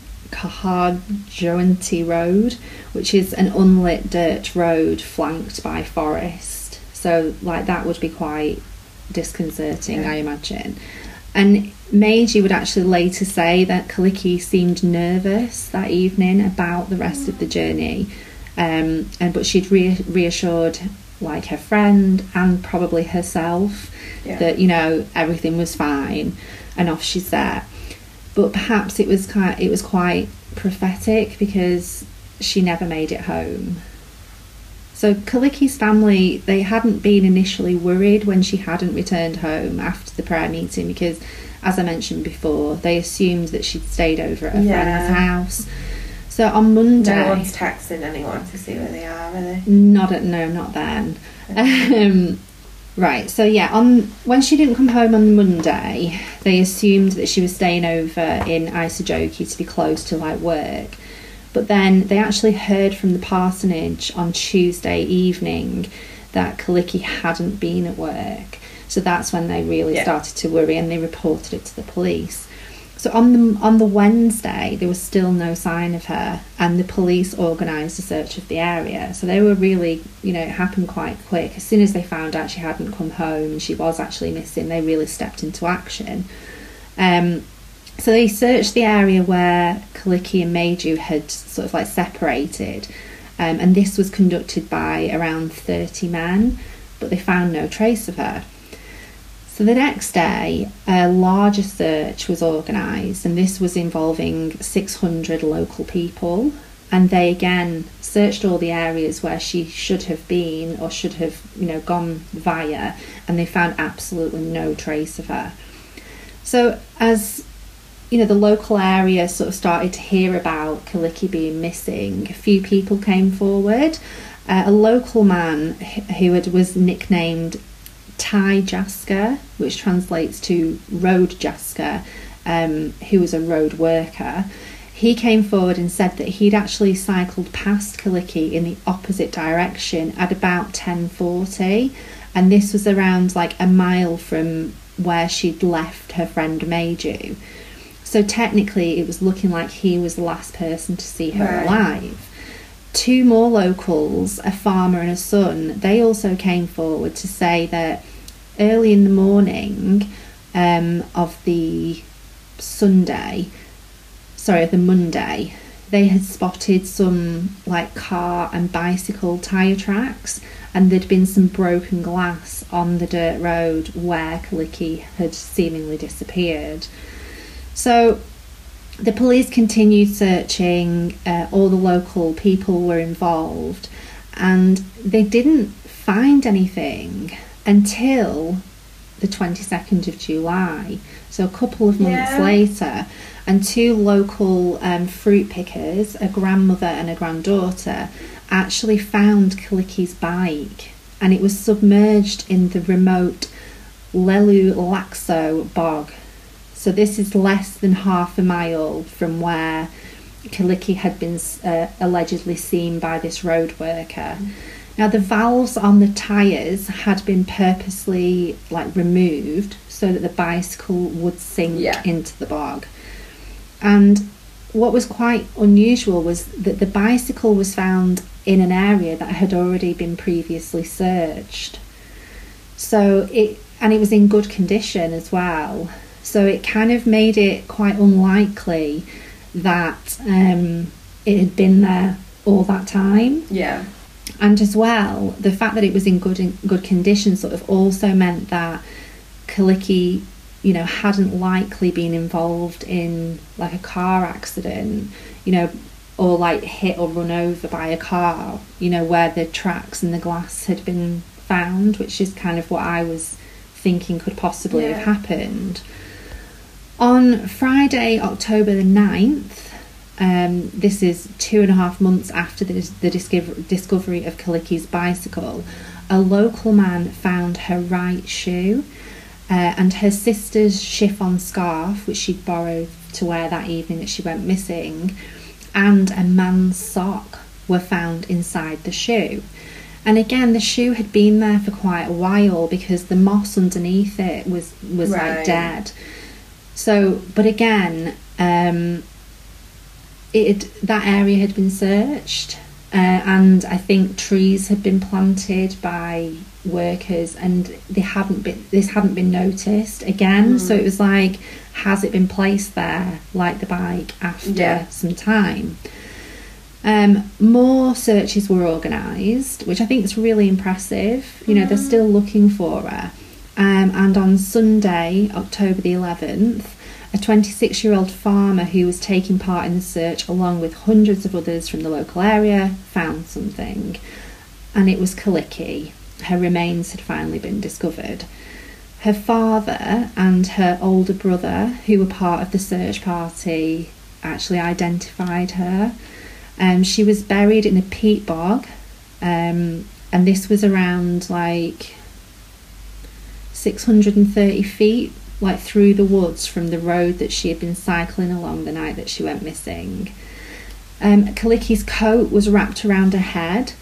S1: Road, which is an unlit dirt road flanked by forest. So, like, that would be quite disconcerting. I imagine. And Meiju would actually later say that Kyllikki seemed nervous that evening about the rest of the journey, um, and but she'd re- reassured like her friend and probably herself
S2: Yeah.
S1: that you know everything was fine, and off she set. But perhaps it was quite it was quite prophetic because she never made it home. So Kyllikki's family they hadn't been initially worried when she hadn't returned home after the prayer meeting because as I mentioned before, they assumed that she'd stayed over at a
S2: Yeah.
S1: friend's house. So on Monday
S2: No one's texting anyone to see where they are, are they?
S1: not at no, not then. Um, right. So yeah, on when she didn't come home on Monday, they assumed that she was staying over in Isojoki to be close to like work. But then they actually heard from the parsonage on Tuesday evening that Kyllikki hadn't been at work. So that's when they really
S2: Yeah.
S1: started to worry and they reported it to the police. So on the on the Wednesday, there was still no sign of her, and the police organised a search of the area. So they were really, you know, it happened quite quick. As soon as they found out she hadn't come home and she was actually missing, they really stepped into action. Um, so they searched the area where Kyllikki and Meiju had sort of like separated, um, and this was conducted by around 30 men, but they found no trace of her. So the next day, a larger search was organised, and this was involving 600 local people. And they again searched all the areas where she should have been or should have, you know, gone via, and they found absolutely no trace of her. So as you know, the local area sort of started to hear about Kyllikki being missing. A few people came forward. Uh, a local man who had, was nicknamed Tai Jasker, which translates to Road Jasker, um, who was a road worker. He came forward and said that he'd actually cycled past Kyllikki in the opposite direction at about 10:40, and this was around like a mile from where she'd left her friend Meiju. So technically, it was looking like he was the last person to see her
S2: Right.
S1: alive. Two more locals, a farmer and a son, they also came forward to say that early in the morning um, of the Sunday, sorry, the Monday, they had spotted some like car and bicycle tyre tracks, and there'd been some broken glass on the dirt road where Kyllikki had seemingly disappeared. So the police continued searching, uh, all the local people were involved, and they didn't find anything until the 22nd of July, so a couple of months
S2: Yeah.
S1: later. And two local um, fruit pickers, a grandmother and a granddaughter, actually found Kyllikki's bike, and it was submerged in the remote Lelu Laxo bog. So this is less than half a mile from where Kyllikki had been uh, allegedly seen by this road worker. Now the valves on the tyres had been purposely like removed so that the bicycle would sink
S2: Yeah.
S1: into the bog. And what was quite unusual was that the bicycle was found in an area that had already been previously searched. So it and it was in good condition as well. So it kind of made it quite unlikely that um, it had been there all that time.
S2: Yeah.
S1: and as well, the fact that it was in good in good condition sort of also meant that Kyllikki, you know, hadn't likely been involved in like a car accident, you know, or like hit or run over by a car, you know, where the tracks and the glass had been found, which is kind of what I was thinking could possibly
S2: Yeah.
S1: have happened. On Friday, October the 9th, um, this is two and a half months after the, the discover, discovery of Kyllikki's bicycle, a local man found her right shoe uh, and her sister's chiffon scarf, which she'd borrowed to wear that evening that she went missing, and a man's sock were found inside the shoe. And again, the shoe had been there for quite a while because the moss underneath it was was
S2: Right.
S1: like dead. So, but again, um, it that area had been searched, uh, and I think trees had been planted by workers, and they hadn't been. This hadn't been noticed again. So it was like, has it been placed there, like the bike, after
S2: Yeah.
S1: some time? Um, more searches were organised, which I think is really impressive. You know, they're still looking for her. Um, and on Sunday, October the 11th, a 26 year old farmer who was taking part in the search, along with hundreds of others from the local area, found something. And it was Kyllikki. Her remains had finally been discovered. Her father and her older brother, who were part of the search party, actually identified her. Um, she was buried in a peat bog, um, and this was around like 630 feet, like through the woods from the road that she had been cycling along the night that she went missing. Um, Kyllikki's coat was wrapped around her head,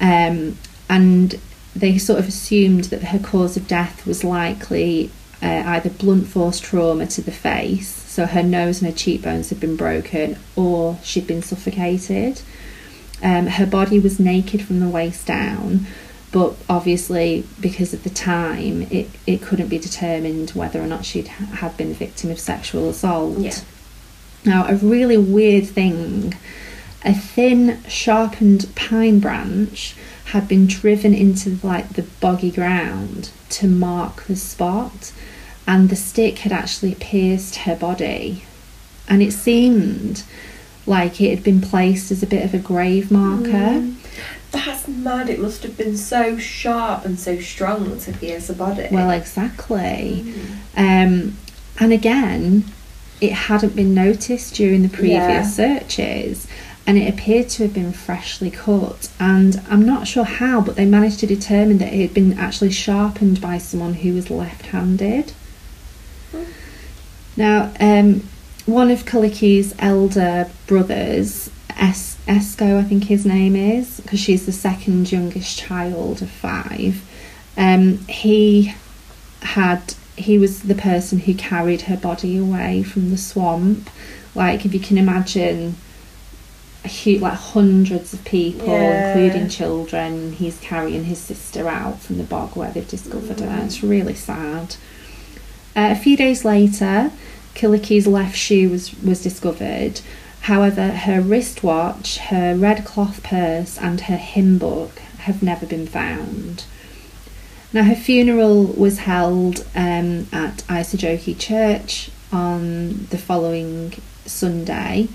S1: um, and they sort of assumed that her cause of death was likely uh, either blunt force trauma to the face, so her nose and her cheekbones had been broken, or she'd been suffocated. Um, her body was naked from the waist down, but obviously, because of the time, it, it couldn't be determined whether or not she'd ha- had been a victim of sexual assault.
S2: Yeah.
S1: Now, a really weird thing a thin, sharpened pine branch had been driven into like the boggy ground to mark the spot, and the stick had actually pierced her body. And it seemed like it had been placed as a bit of a grave marker. Mm.
S2: That's mad. It must have been so sharp and so strong to pierce a body.
S1: Well, exactly. Um, and again, it hadn't been noticed during the previous
S2: Yeah.
S1: searches, and it appeared to have been freshly cut. And I'm not sure how, but they managed to determine that it had been actually sharpened by someone who was left-handed. Now, um, one of Kyllikki's elder brothers, es- Esko, I think his name is, because she's the second youngest child of five. Um, he had he was the person who carried her body away from the swamp. Like if you can imagine, a hu- like hundreds of people,
S2: Yeah.
S1: including children. He's carrying his sister out from the bog where they've discovered her. It's really sad. Uh, a few days later, Kyllikki's left shoe was, was discovered. However, her wristwatch, her red cloth purse, and her hymn book have never been found. Now, her funeral was held um, at Isojoki Church on the following Sunday,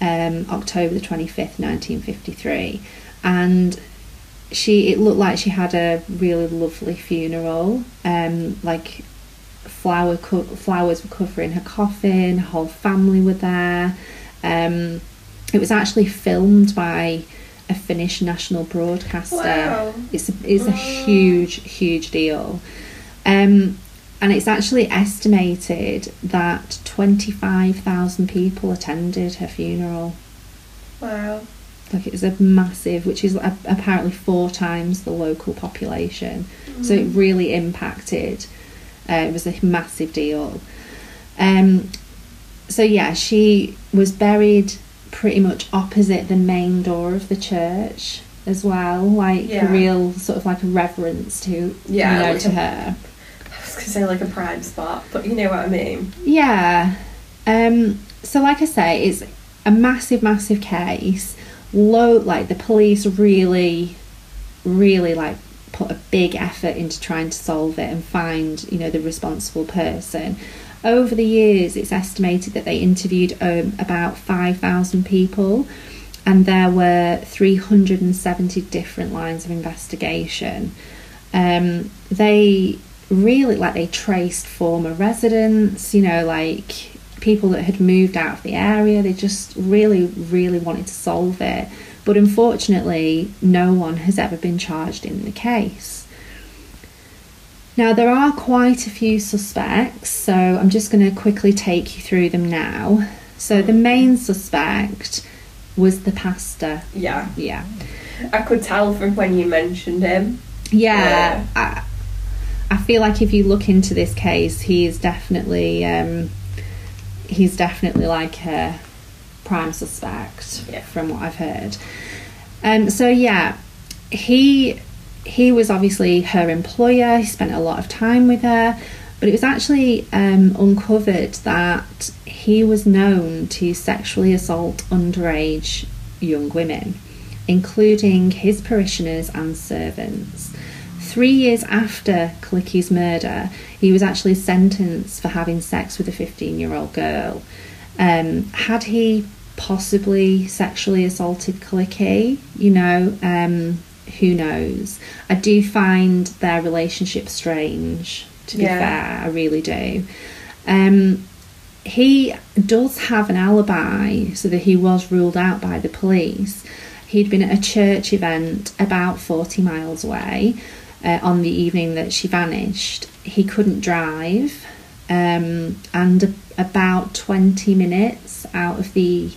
S1: um, October the 25th, 1953. And she, it looked like she had a really lovely funeral. Um, like flower co- flowers were covering her coffin, her whole family were there. Um, it was actually filmed by a Finnish national broadcaster.
S2: Wow.
S1: It's a, it's a huge, huge deal. Um, and it's actually estimated that 25,000 people attended her funeral.
S2: wow.
S1: Like it was a massive, which is a, apparently four times the local population. So it really impacted. Uh, it was a massive deal. Um, so yeah, she was buried pretty much opposite the main door of the church as well, like
S2: Yeah.
S1: a real sort of like a reverence to
S2: Yeah,
S1: you know
S2: like
S1: to
S2: a-
S1: her.
S2: I was gonna say like a prime spot, but you know what I mean.
S1: Yeah. Um, so, like I say, it's a massive, massive case. Low, like the police really really like put a big effort into trying to solve it and find you know the responsible person over the years it's estimated that they interviewed um, about 5000 people and there were 370 different lines of investigation. Um, they really like they traced former residents you know like people that had moved out of the area. They just really really wanted to solve it. But unfortunately no one has ever been charged in the case now there are quite a few suspects so i'm just going to quickly take you through them now so the main suspect was the pastor
S2: Yeah.
S1: yeah
S2: I could tell from when you mentioned him.
S1: yeah, I, I feel like if you look into this case, he is definitely um, he's definitely like a prime suspect
S2: Yeah.
S1: from what I've heard. Um, so yeah, he he was obviously her employer. He spent a lot of time with her, but it was actually um, uncovered that he was known to sexually assault underage young women, including his parishioners and servants. Three years after Kyllikki's murder, he was actually sentenced for having sex with a 15 year old girl. Um, had he possibly sexually assaulted Kyllikki? You know, um, who knows? I do find their relationship strange, to be
S2: Yeah.
S1: fair, I really do. Um, he does have an alibi so that he was ruled out by the police. He'd been at a church event about 40 miles away uh, on the evening that she vanished. He couldn't drive, um, and a- about 20 minutes out of the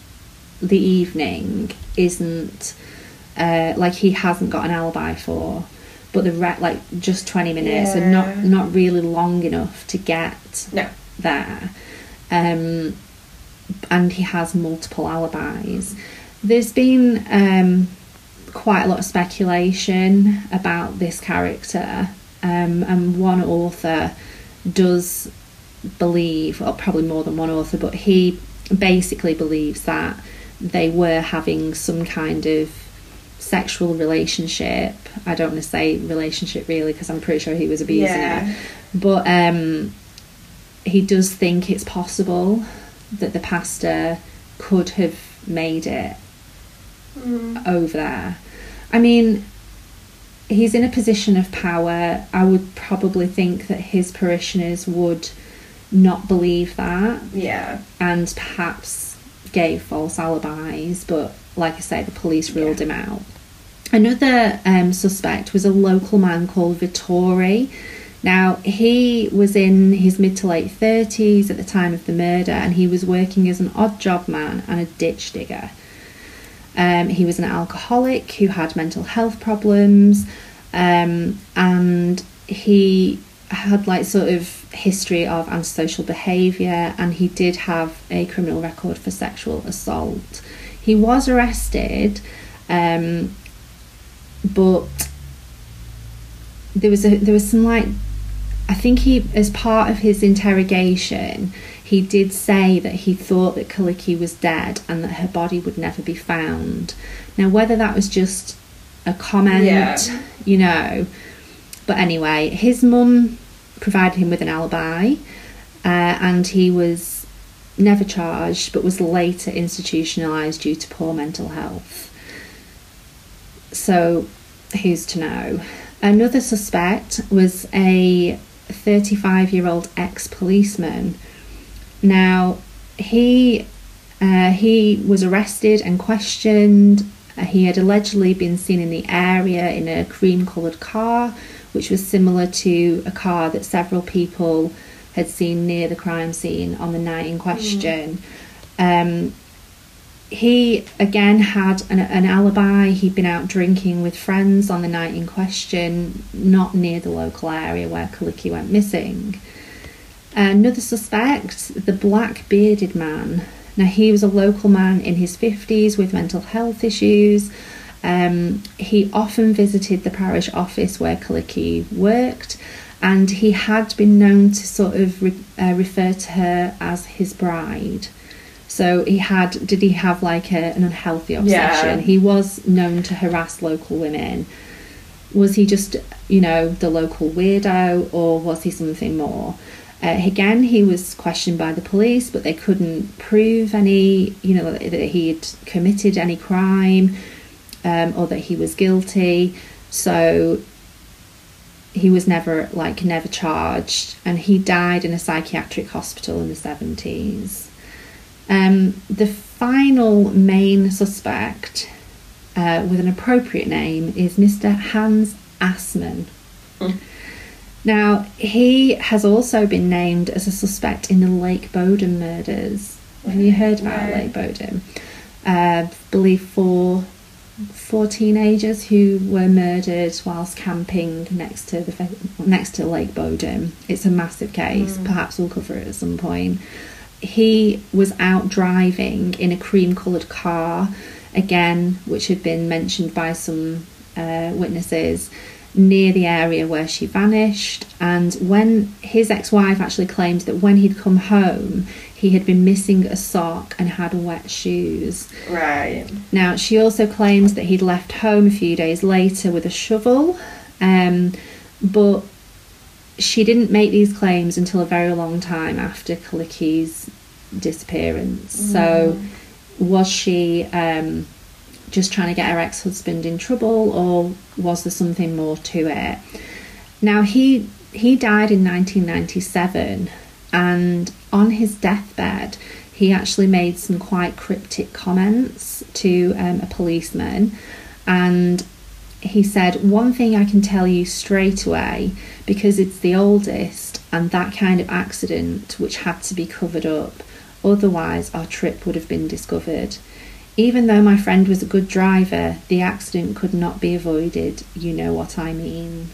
S1: the evening isn't uh, like he hasn't got an alibi for. But the re- like just 20 minutes and not not really long enough to get
S2: No.
S1: there. Um, and he has multiple alibis. There's been um, quite a lot of speculation about this character, um, and one author does believe, or probably more than one author, but he basically believes that they were having some kind of sexual relationship. I don't want to say relationship really because I'm pretty sure he was abusing
S2: Yeah.
S1: her. But um, he does think it's possible that the pastor could have made it over there. I mean, he's in a position of power. I would probably think that his parishioners would not believe that
S2: Yeah.
S1: and perhaps gave false alibis, but like I say, the police ruled
S2: Yeah.
S1: him out. Another um, suspect was a local man called Vittori. Now, he was in his mid to late 30s at the time of the murder and he was working as an odd job man and a ditch digger. Um, he was an alcoholic who had mental health problems um, and he had like sort of history of antisocial behaviour and he did have a criminal record for sexual assault. He was arrested um, but there was a there was some like I think he as part of his interrogation he did say that he thought that Kyllikki was dead and that her body would never be found. Now whether that was just a comment,
S2: Yeah.
S1: you know, but anyway, his mum provided him with an alibi, uh, and he was never charged, but was later institutionalized due to poor mental health. So, who's to know? Another suspect was a 35 year old ex policeman. Now, he uh, he was arrested and questioned. Uh, he had allegedly been seen in the area in a cream coloured car, which was similar to a car that several people had seen near the crime scene on the night in question. Um, he again had an, an alibi. He'd been out drinking with friends on the night in question, not near the local area where Kyllikki went missing. Another suspect, the black bearded man. Now, he was a local man in his 50s with mental health issues. Um, he often visited the parish office where Kyllikki worked, and he had been known to sort of re- uh, refer to her as his bride. So he had, did he have like a, an unhealthy obsession?
S2: Yeah.
S1: He was known to harass local women. Was he just, you know, the local weirdo or was he something more? Uh, again, he was questioned by the police, but they couldn't prove any, you know, that he'd committed any crime um, or that he was guilty. So he was never like never charged, and he died in a psychiatric hospital in the seventies. Um, the final main suspect uh, with an appropriate name is Mr. Hans Assmann.
S2: Hmm.
S1: Now, he has also been named as a suspect in the Lake Bodom murders. Have you heard about
S2: No.
S1: Lake Bodom? Uh, I believe four four teenagers who were murdered whilst camping next to the next to Lake Bodom. It's a massive case. Perhaps we'll cover it at some point. He was out driving in a cream-coloured car, again, which had been mentioned by some uh, witnesses near the area where she vanished. And when his ex-wife actually claimed that when he'd come home, he had been missing a sock and had wet shoes.
S2: Right.
S1: Now, she also claims that he'd left home a few days later with a shovel, um, but she didn't make these claims until a very long time after Kyllikki's disappearance. So, was she um, just trying to get her ex husband in trouble, or was there something more to it? Now, he he died in 1997, and on his deathbed, he actually made some quite cryptic comments to um, a policeman, and he said, One thing I can tell you straight away, because it's the oldest and that kind of accident which had to be covered up, otherwise our trip would have been discovered. Even though my friend was a good driver, the accident could not be avoided. You know what I mean.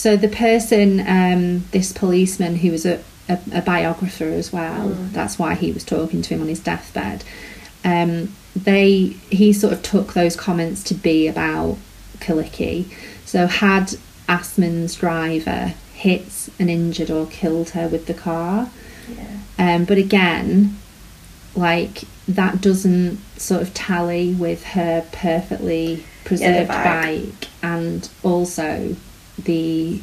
S1: So the person, um, this policeman who was a, a, a biographer as well, that's why he was talking to him on his deathbed. Um, they he sort of took those comments to be about Kyllikki. So had Assmann's driver hit and injured or killed her with the car,
S2: Yeah.
S1: um, but again, like that doesn't sort of tally with her perfectly preserved
S2: bike.
S1: bike and also the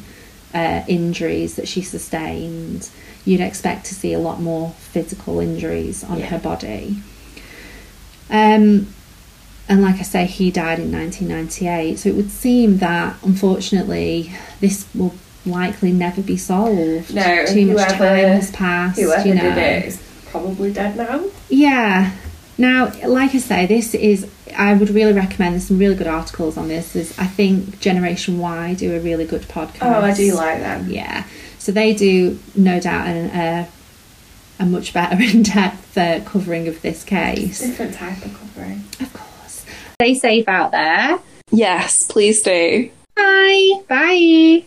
S1: uh, injuries that she sustained. You'd expect to see a lot more physical injuries on
S2: Yeah.
S1: her body. Um, and like I say, he died in 1998. So it would seem that unfortunately this will likely never be solved.
S2: No,
S1: too much time has passed.
S2: Whoever
S1: you know.
S2: did it is probably dead now.
S1: Yeah. Now, like I say, this is. I would really recommend. There's some really good articles on this. There's, I think Generation Why do a really good podcast.
S2: Oh, I do like them.
S1: Yeah. So they do, no doubt, an, uh, a much better in-depth uh, covering of this case.
S2: Different type of covering.
S1: Of course.
S3: Stay safe out there.
S4: Yes, please do.
S3: Bye. Bye.